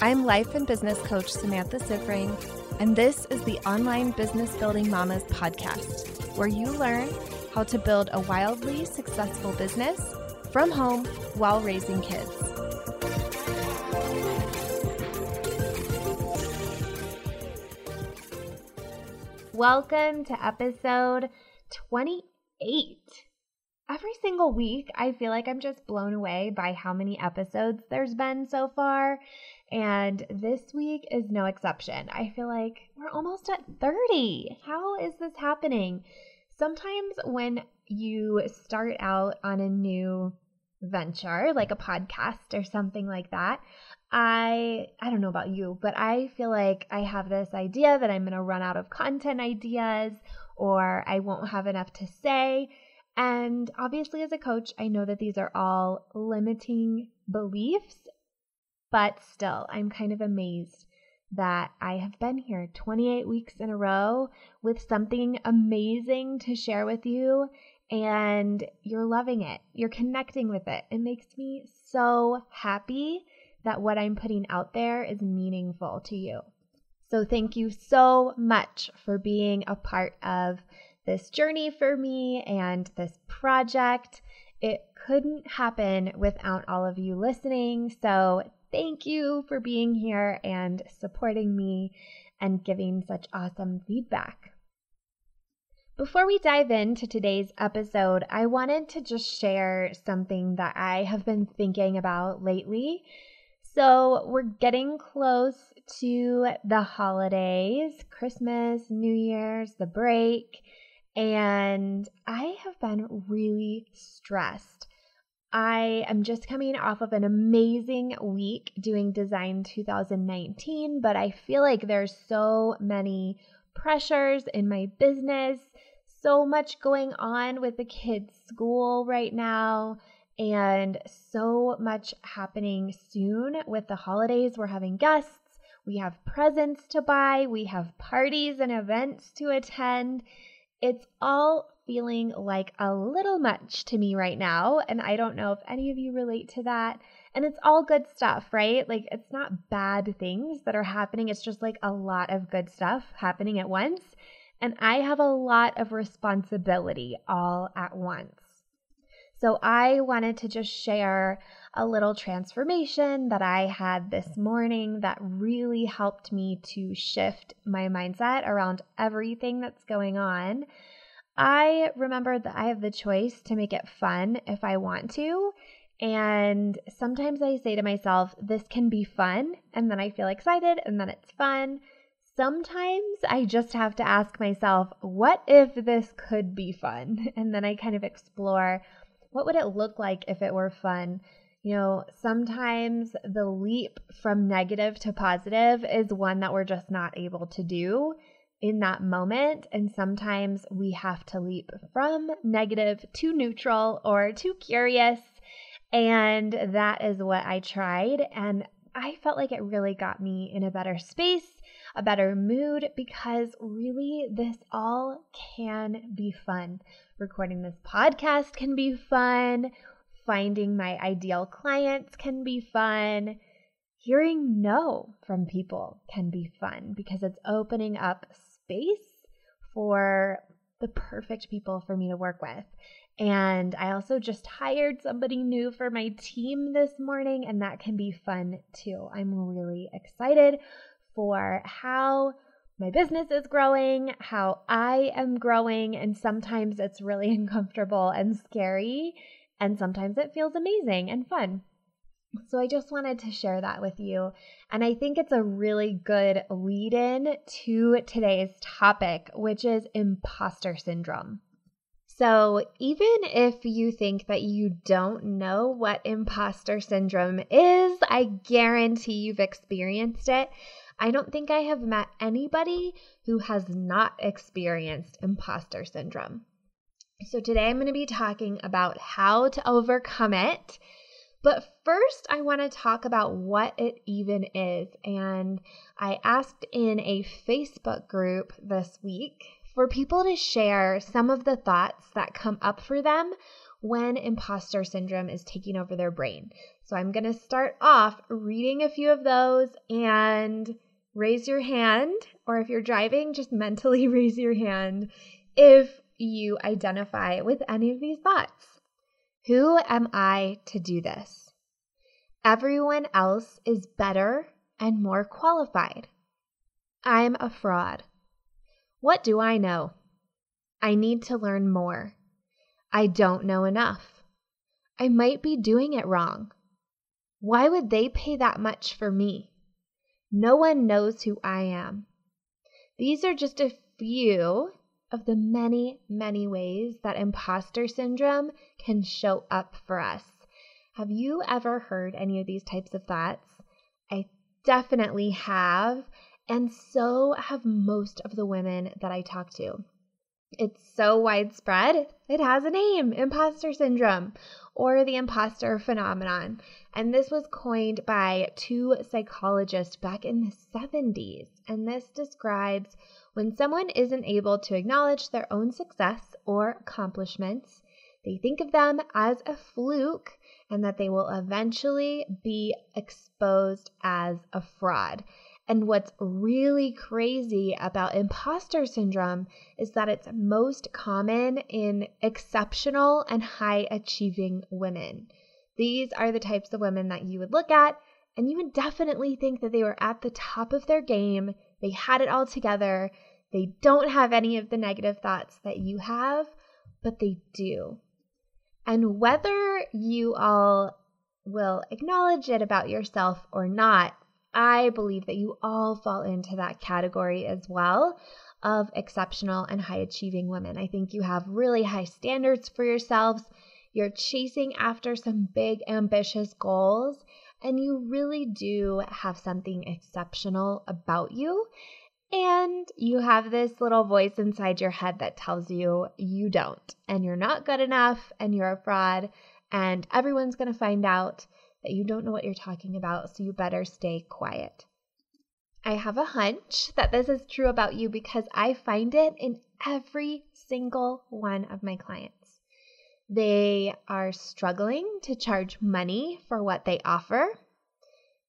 I'm life and business coach Samantha Siffring, and this is the Online Business Building Mamas podcast, where you learn how to build a wildly successful business from home while raising kids. Welcome to episode 28. Every single week, I feel like I'm just blown away by how many episodes there's been so far. And this week is no exception. I feel like we're almost at 30. How is this happening? Sometimes when you start out on a new venture, like a podcast or something like that, I I don't know about you, but I feel like I have this idea that I'm going to run out of content ideas or I won't have enough to say. And obviously as a coach, I know that these are all limiting beliefs but still, I'm kind of amazed that I have been here 28 weeks in a row with something amazing to share with you, and you're loving it. You're connecting with it. It makes me so happy that what I'm putting out there is meaningful to you. So, thank you so much for being a part of this journey for me and this project. It couldn't happen without all of you listening. So, thank you for being here and supporting me and giving such awesome feedback. Before we dive into today's episode, I wanted to just share something that I have been thinking about lately. So, we're getting close to the holidays Christmas, New Year's, the break, and I have been really stressed I am just coming off of an amazing week doing Design 2019, but I feel like there's so many pressures in my business, so much going on with the kids' school right now, and so much happening soon with the holidays. We're having guests, we have presents to buy, we have parties and events to attend. It's all feeling like a little much to me right now. And I don't know if any of you relate to that. And it's all good stuff, right? Like it's not bad things that are happening. It's just like a lot of good stuff happening at once. And I have a lot of responsibility all at once. So I wanted to just share a little transformation that I had this morning that really helped me to shift my mindset around everything that's going on. I remember that I have the choice to make it fun if I want to. And sometimes I say to myself, this can be fun. And then I feel excited and then it's fun. Sometimes I just have to ask myself, what if this could be fun? And then I kind of explore what would it look like if it were fun? You know, sometimes the leap from negative to positive is one that we're just not able to do in that moment. And sometimes we have to leap from negative to neutral or to curious. And that is what I tried. And I felt like it really got me in a better space, a better mood, because really this all can be fun. Recording this podcast can be fun. Finding my ideal clients can be fun hearing no from people can be fun because it's opening up space for the perfect people for me to work with. And I also just hired somebody new for my team this morning, and that can be fun too. I'm really excited for how my business is growing, how I am growing, and sometimes it's really uncomfortable and scary, and sometimes it feels amazing and fun. So I just wanted to share that with you. And I think it's a really good lead in to today's topic, which is imposter syndrome. So, even if you think that you don't know what imposter syndrome is, I guarantee you've experienced it. I don't think I have met anybody who has not experienced imposter syndrome. So, today I'm going to be talking about how to overcome it but first, I want to talk about what it even is. And I asked in a Facebook group this week for people to share some of the thoughts that come up for them when imposter syndrome is taking over their brain. So I'm going to start off reading a few of those and raise your hand, or if you're driving, just mentally raise your hand if you identify with any of these thoughts. Who am I to do this? Everyone else is better and more qualified. I'm a fraud. What do I know? I need to learn more. I don't know enough. I might be doing it wrong. Why would they pay that much for me? No one knows who I am. These are just a few of the many, many ways that imposter syndrome can show up for us. Have you ever heard any of these types of thoughts? I definitely have, and so have most of the women that I talk to. It's so widespread, it has a name imposter syndrome or the imposter phenomenon. And this was coined by two psychologists back in the 70s. And this describes when someone isn't able to acknowledge their own success or accomplishments, they think of them as a fluke and that they will eventually be exposed as a fraud. And what's really crazy about imposter syndrome is that it's most common in exceptional and high achieving women. These are the types of women that you would look at and you would definitely think that they were at the top of their game, they had it all together, they don't have any of the negative thoughts that you have, but they do. And whether you all will acknowledge it about yourself or not, I believe that you all fall into that category as well of exceptional and high achieving women. I think you have really high standards for yourselves. You're chasing after some big, ambitious goals, and you really do have something exceptional about you. And you have this little voice inside your head that tells you you don't, and you're not good enough, and you're a fraud, and everyone's going to find out that you don't know what you're talking about, so you better stay quiet. I have a hunch that this is true about you because I find it in every single one of my clients. They are struggling to charge money for what they offer.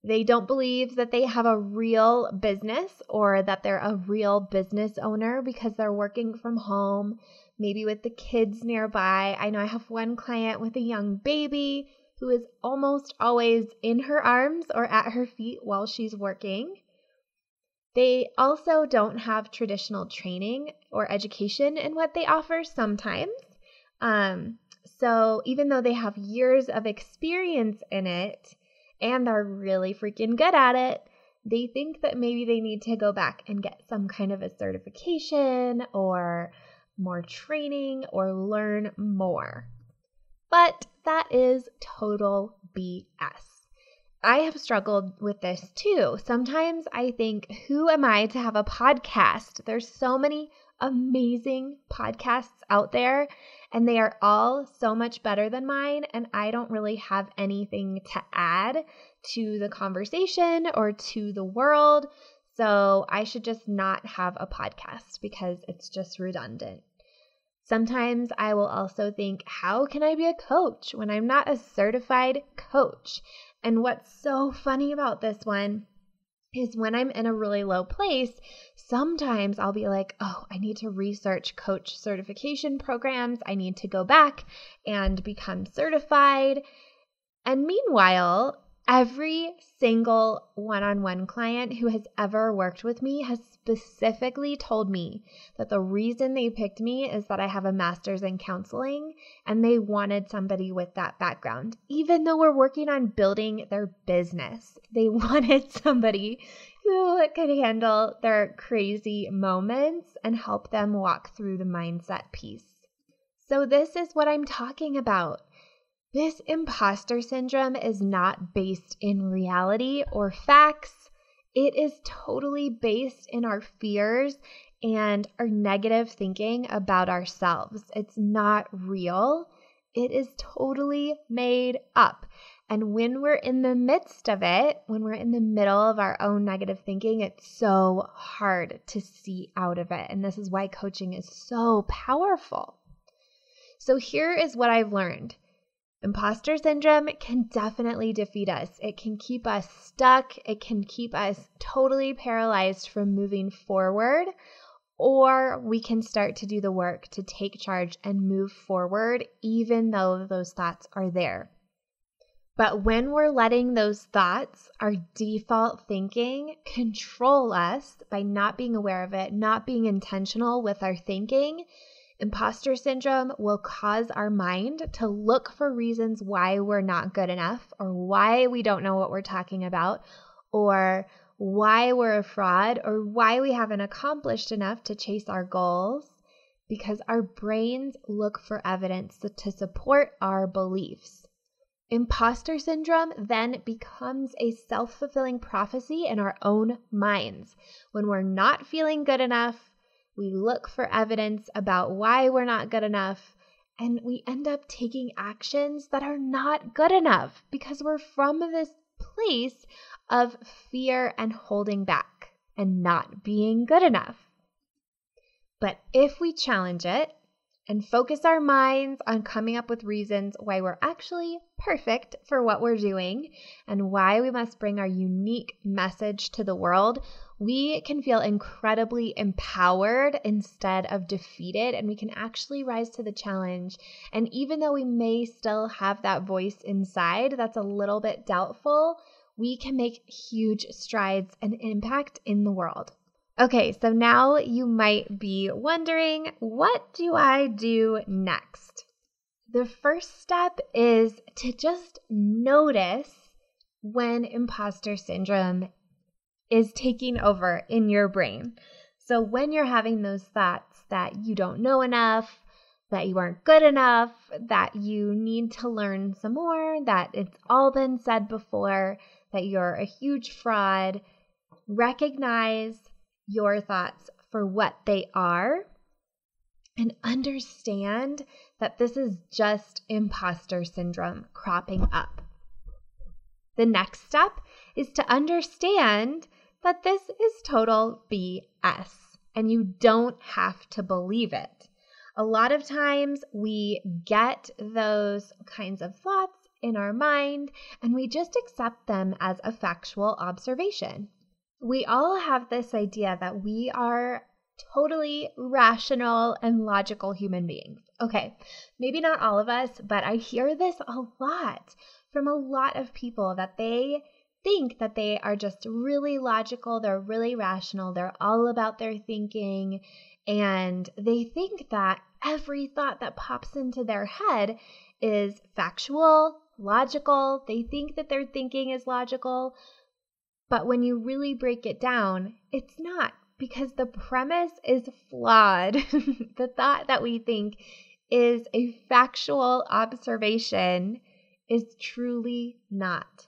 They don't believe that they have a real business or that they're a real business owner because they're working from home, maybe with the kids nearby. I know I have one client with a young baby who is almost always in her arms or at her feet while she's working. They also don't have traditional training or education in what they offer sometimes. Um, so even though they have years of experience in it and are really freaking good at it, they think that maybe they need to go back and get some kind of a certification or more training or learn more. But that is total BS. I have struggled with this too. Sometimes I think, who am I to have a podcast? There's so many amazing podcasts out there, and they are all so much better than mine. And I don't really have anything to add to the conversation or to the world. So I should just not have a podcast because it's just redundant. Sometimes I will also think, how can I be a coach when I'm not a certified coach? And what's so funny about this one is when I'm in a really low place, sometimes I'll be like, oh, I need to research coach certification programs. I need to go back and become certified. And meanwhile, Every single one on one client who has ever worked with me has specifically told me that the reason they picked me is that I have a master's in counseling and they wanted somebody with that background. Even though we're working on building their business, they wanted somebody who could handle their crazy moments and help them walk through the mindset piece. So, this is what I'm talking about. This imposter syndrome is not based in reality or facts. It is totally based in our fears and our negative thinking about ourselves. It's not real. It is totally made up. And when we're in the midst of it, when we're in the middle of our own negative thinking, it's so hard to see out of it. And this is why coaching is so powerful. So here is what I've learned. Imposter syndrome can definitely defeat us. It can keep us stuck. It can keep us totally paralyzed from moving forward. Or we can start to do the work to take charge and move forward, even though those thoughts are there. But when we're letting those thoughts, our default thinking, control us by not being aware of it, not being intentional with our thinking, imposter syndrome will cause our mind to look for reasons why we're not good enough or why we don't know what we're talking about or why we're a fraud or why we haven't accomplished enough to chase our goals because our brains look for evidence to support our beliefs. Imposter syndrome then becomes a self fulfilling prophecy in our own minds. When we're not feeling good enough, we look for evidence about why we're not good enough, and we end up taking actions that are not good enough because we're from this place of fear and holding back and not being good enough. But if we challenge it, and focus our minds on coming up with reasons why we're actually perfect for what we're doing and why we must bring our unique message to the world, we can feel incredibly empowered instead of defeated, and we can actually rise to the challenge. And even though we may still have that voice inside that's a little bit doubtful, we can make huge strides and impact in the world. Okay, so now you might be wondering what do I do next? The first step is to just notice when imposter syndrome is taking over in your brain. So, when you're having those thoughts that you don't know enough, that you aren't good enough, that you need to learn some more, that it's all been said before, that you're a huge fraud, recognize your thoughts for what they are and understand that this is just imposter syndrome cropping up. The next step is to understand that this is total BS and you don't have to believe it. A lot of times we get those kinds of thoughts in our mind and we just accept them as a factual observation we all have this idea that we are totally rational and logical human beings. Okay, maybe not all of us, but I hear this a lot from a lot of people that they think that they are just really logical, they're really rational, they're all about their thinking, and they think that every thought that pops into their head is factual, logical. They think that their thinking is logical, but when you really break it down, it's not because the premise is flawed. the thought that we think is a factual observation is truly not.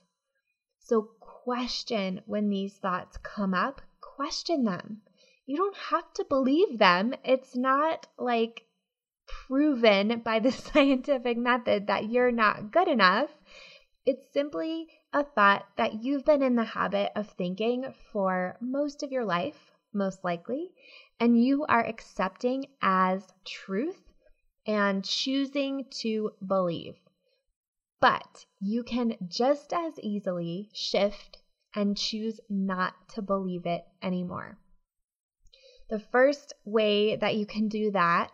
So, question when these thoughts come up, question them. You don't have to believe them. It's not like proven by the scientific method that you're not good enough. It's simply a thought that you've been in the habit of thinking for most of your life, most likely, and you are accepting as truth and choosing to believe. But you can just as easily shift and choose not to believe it anymore. The first way that you can do that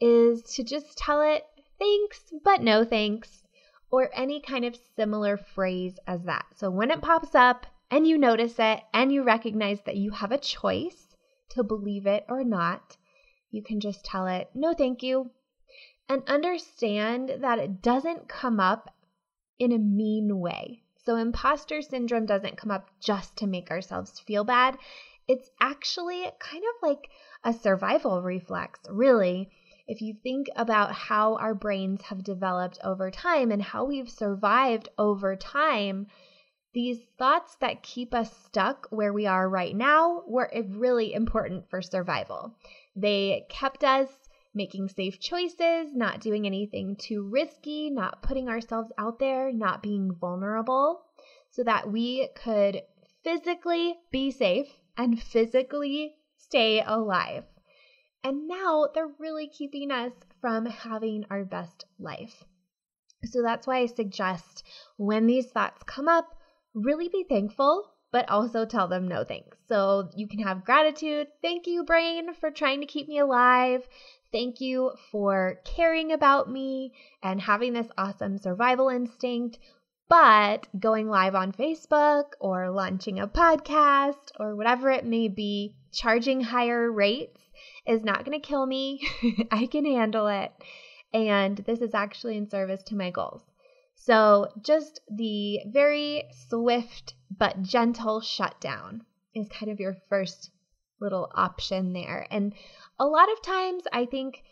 is to just tell it thanks, but no thanks or any kind of similar phrase as that. So when it pops up and you notice it and you recognize that you have a choice to believe it or not, you can just tell it, no, thank you. And understand that it doesn't come up in a mean way. So, imposter syndrome doesn't come up just to make ourselves feel bad. It's actually kind of like a survival reflex, really if you think about how our brains have developed over time and how we've survived over time, these thoughts that keep us stuck where we are right now were really important for survival. They kept us making safe choices, not doing anything too risky, not putting ourselves out there, not being vulnerable, so that we could physically be safe and physically stay alive. And now they're really keeping us from having our best life. So that's why I suggest when these thoughts come up, really be thankful, but also tell them no thanks. So you can have gratitude. Thank you, brain, for trying to keep me alive. Thank you for caring about me and having this awesome survival instinct. But going live on Facebook or launching a podcast or whatever it may be, charging higher rates is not going to kill me. I can handle it. And this is actually in service to my goals. So, just the very swift but gentle shutdown is kind of your first little option there. And a lot of times, I think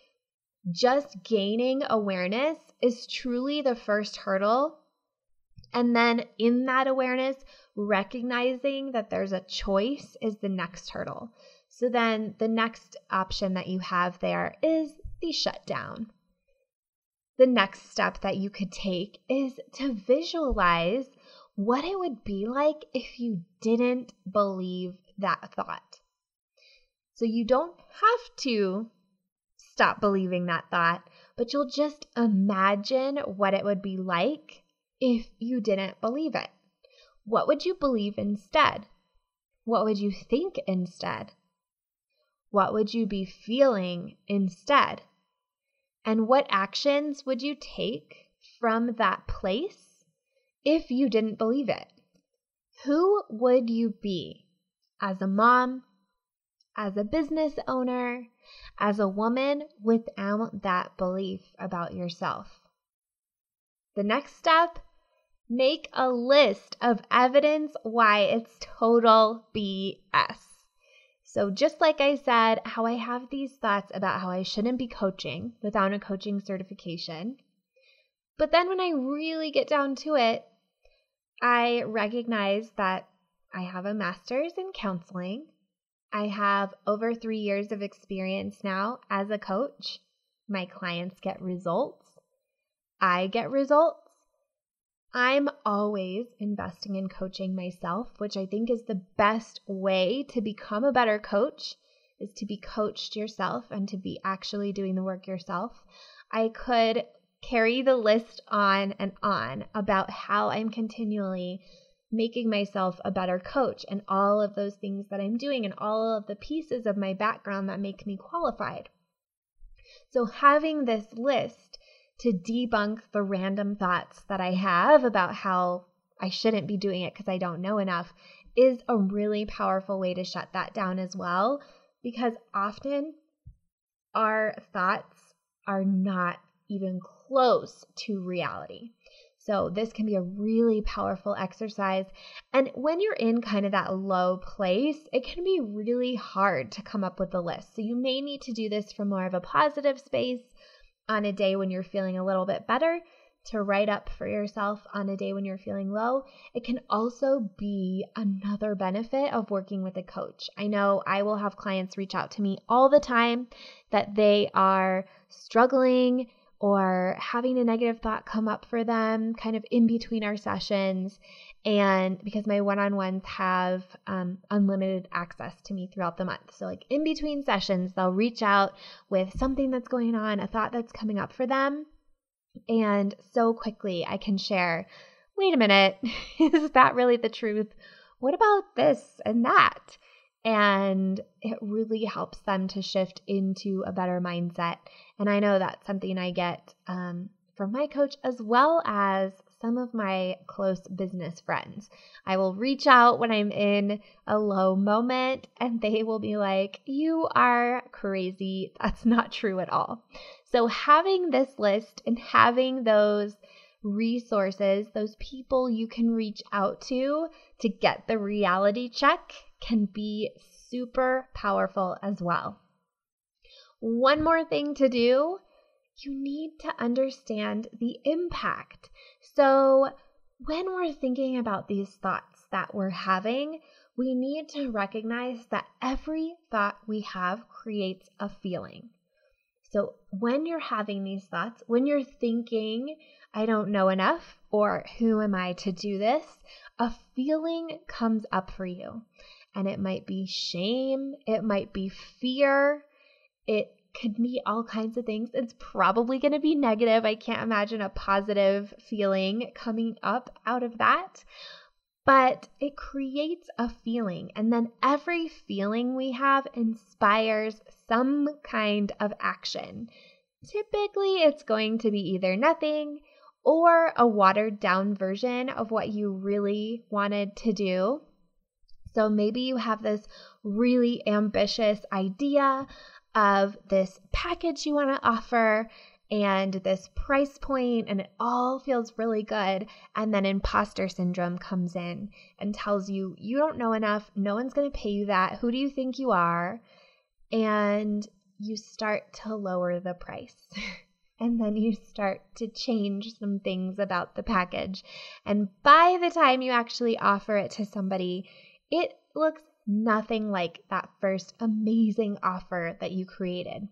just gaining awareness is truly the first hurdle. And then in that awareness, recognizing that there's a choice is the next hurdle. So then the next option that you have there is the shutdown. The next step that you could take is to visualize what it would be like if you didn't believe that thought. So you don't have to stop believing that thought, but you'll just imagine what it would be like if you didn't believe it. What would you believe instead? What would you think instead? What would you be feeling instead? And what actions would you take from that place if you didn't believe it? Who would you be as a mom, as a business owner, as a woman without that belief about yourself? The next step make a list of evidence why it's total BS. So, just like I said, how I have these thoughts about how I shouldn't be coaching without a coaching certification. But then when I really get down to it, I recognize that I have a master's in counseling. I have over three years of experience now as a coach. My clients get results. I get results. I'm always investing in coaching myself, which I think is the best way to become a better coach is to be coached yourself and to be actually doing the work yourself. I could carry the list on and on about how I'm continually making myself a better coach and all of those things that I'm doing and all of the pieces of my background that make me qualified. So having this list to debunk the random thoughts that I have about how I shouldn't be doing it because I don't know enough is a really powerful way to shut that down as well. Because often our thoughts are not even close to reality. So, this can be a really powerful exercise. And when you're in kind of that low place, it can be really hard to come up with a list. So, you may need to do this from more of a positive space on a day when you're feeling a little bit better to write up for yourself on a day when you're feeling low. It can also be another benefit of working with a coach. I know I will have clients reach out to me all the time that they are struggling or having a negative thought come up for them kind of in between our sessions. And because my one on ones have um, unlimited access to me throughout the month. So, like in between sessions, they'll reach out with something that's going on, a thought that's coming up for them. And so quickly I can share wait a minute, is that really the truth? What about this and that? And it really helps them to shift into a better mindset. And I know that's something I get um, from my coach as well as some of my close business friends. I will reach out when I'm in a low moment and they will be like, You are crazy. That's not true at all. So, having this list and having those resources, those people you can reach out to to get the reality check can be super powerful as well. One more thing to do you need to understand the impact. So, when we're thinking about these thoughts that we're having, we need to recognize that every thought we have creates a feeling. So, when you're having these thoughts, when you're thinking, I don't know enough, or who am I to do this, a feeling comes up for you. And it might be shame, it might be fear, it could be all kinds of things. It's probably going to be negative. I can't imagine a positive feeling coming up out of that. But it creates a feeling, and then every feeling we have inspires some kind of action. Typically, it's going to be either nothing or a watered down version of what you really wanted to do. So maybe you have this really ambitious idea of this package you want to offer and this price point, and it all feels really good. And then imposter syndrome comes in and tells you, you don't know enough. No one's going to pay you that. Who do you think you are? And you start to lower the price. and then you start to change some things about the package. And by the time you actually offer it to somebody, it looks nothing like that first amazing offer that you created.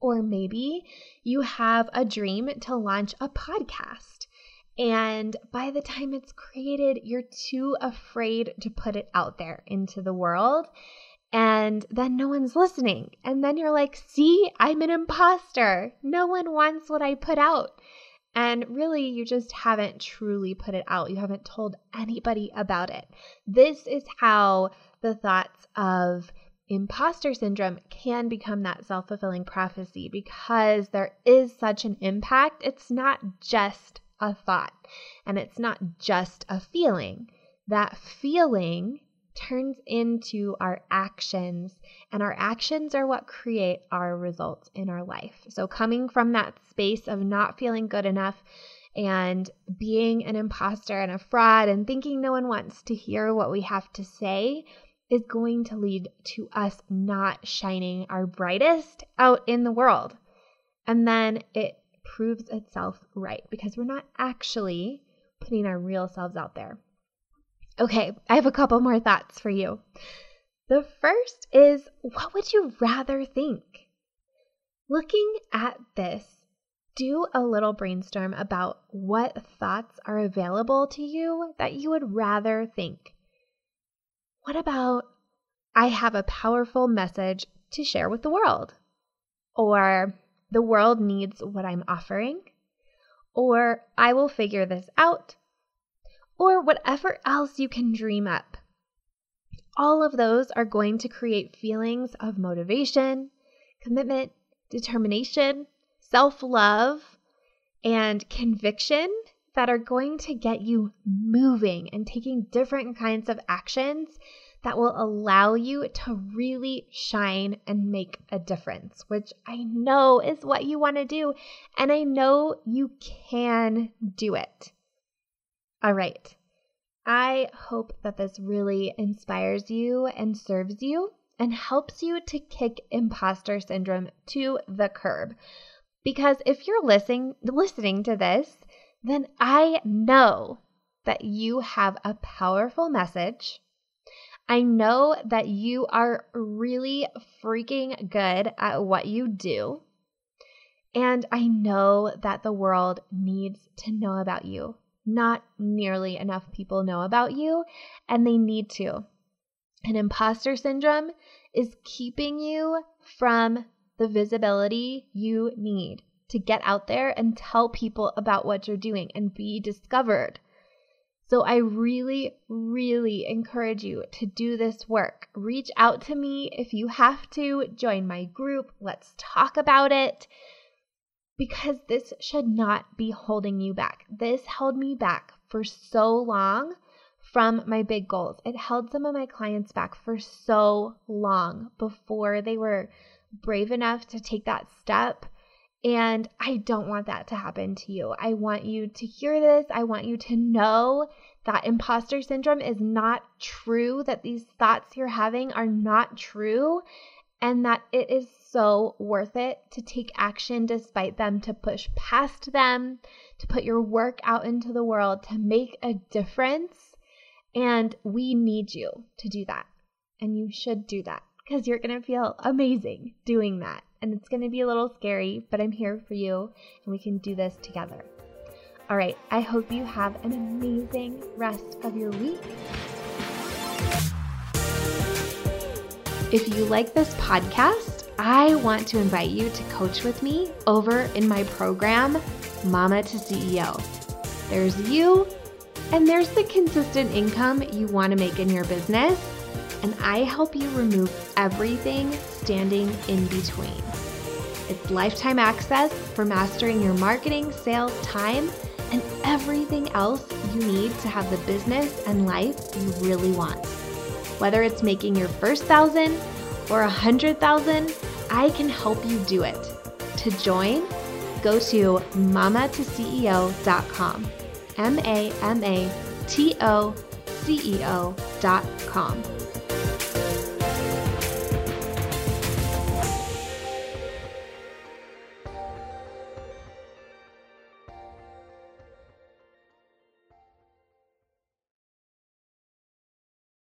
Or maybe you have a dream to launch a podcast. And by the time it's created, you're too afraid to put it out there into the world. And then no one's listening. And then you're like, see, I'm an imposter. No one wants what I put out. And really, you just haven't truly put it out. You haven't told anybody about it. This is how the thoughts of imposter syndrome can become that self fulfilling prophecy because there is such an impact. It's not just a thought and it's not just a feeling. That feeling turns into our actions, and our actions are what create our results in our life. So, coming from that space of not feeling good enough and being an imposter and a fraud and thinking no one wants to hear what we have to say is going to lead to us not shining our brightest out in the world. And then it proves itself right because we're not actually putting our real selves out there. Okay, I have a couple more thoughts for you. The first is what would you rather think? Looking at this, do a little brainstorm about what thoughts are available to you that you would rather think. What about I have a powerful message to share with the world? Or the world needs what I'm offering? Or I will figure this out? Or whatever else you can dream up. All of those are going to create feelings of motivation, commitment, determination, self love, and conviction that are going to get you moving and taking different kinds of actions that will allow you to really shine and make a difference, which I know is what you want to do. And I know you can do it. All right. I hope that this really inspires you and serves you and helps you to kick imposter syndrome to the curb. Because if you're listening listening to this then I know that you have a powerful message. I know that you are really freaking good at what you do. And I know that the world needs to know about you. Not nearly enough people know about you, and they need to. And imposter syndrome is keeping you from the visibility you need to get out there and tell people about what you're doing and be discovered. So I really, really encourage you to do this work. Reach out to me if you have to, join my group, let's talk about it. Because this should not be holding you back. This held me back for so long from my big goals. It held some of my clients back for so long before they were brave enough to take that step and I don't want that to happen to you. I want you to hear this. I want you to know that imposter syndrome is not true, that these thoughts you're having are not true, and that it is so worth it to take action despite them, to push past them, to put your work out into the world, to make a difference. And we need you to do that. And you should do that because you're going to feel amazing doing that and it's going to be a little scary, but I'm here for you and we can do this together. All right, I hope you have an amazing rest of your week. If you like this podcast, I want to invite you to coach with me over in my program, Mama to CEO. There's you, and there's the consistent income you want to make in your business, and I help you remove everything standing in between. It's lifetime access for mastering your marketing, sales, time, and everything else you need to have the business and life you really want. Whether it's making your first thousand or a hundred thousand, I can help you do it. To join, go to mamatoceo.com. M A M A T O C E O.com.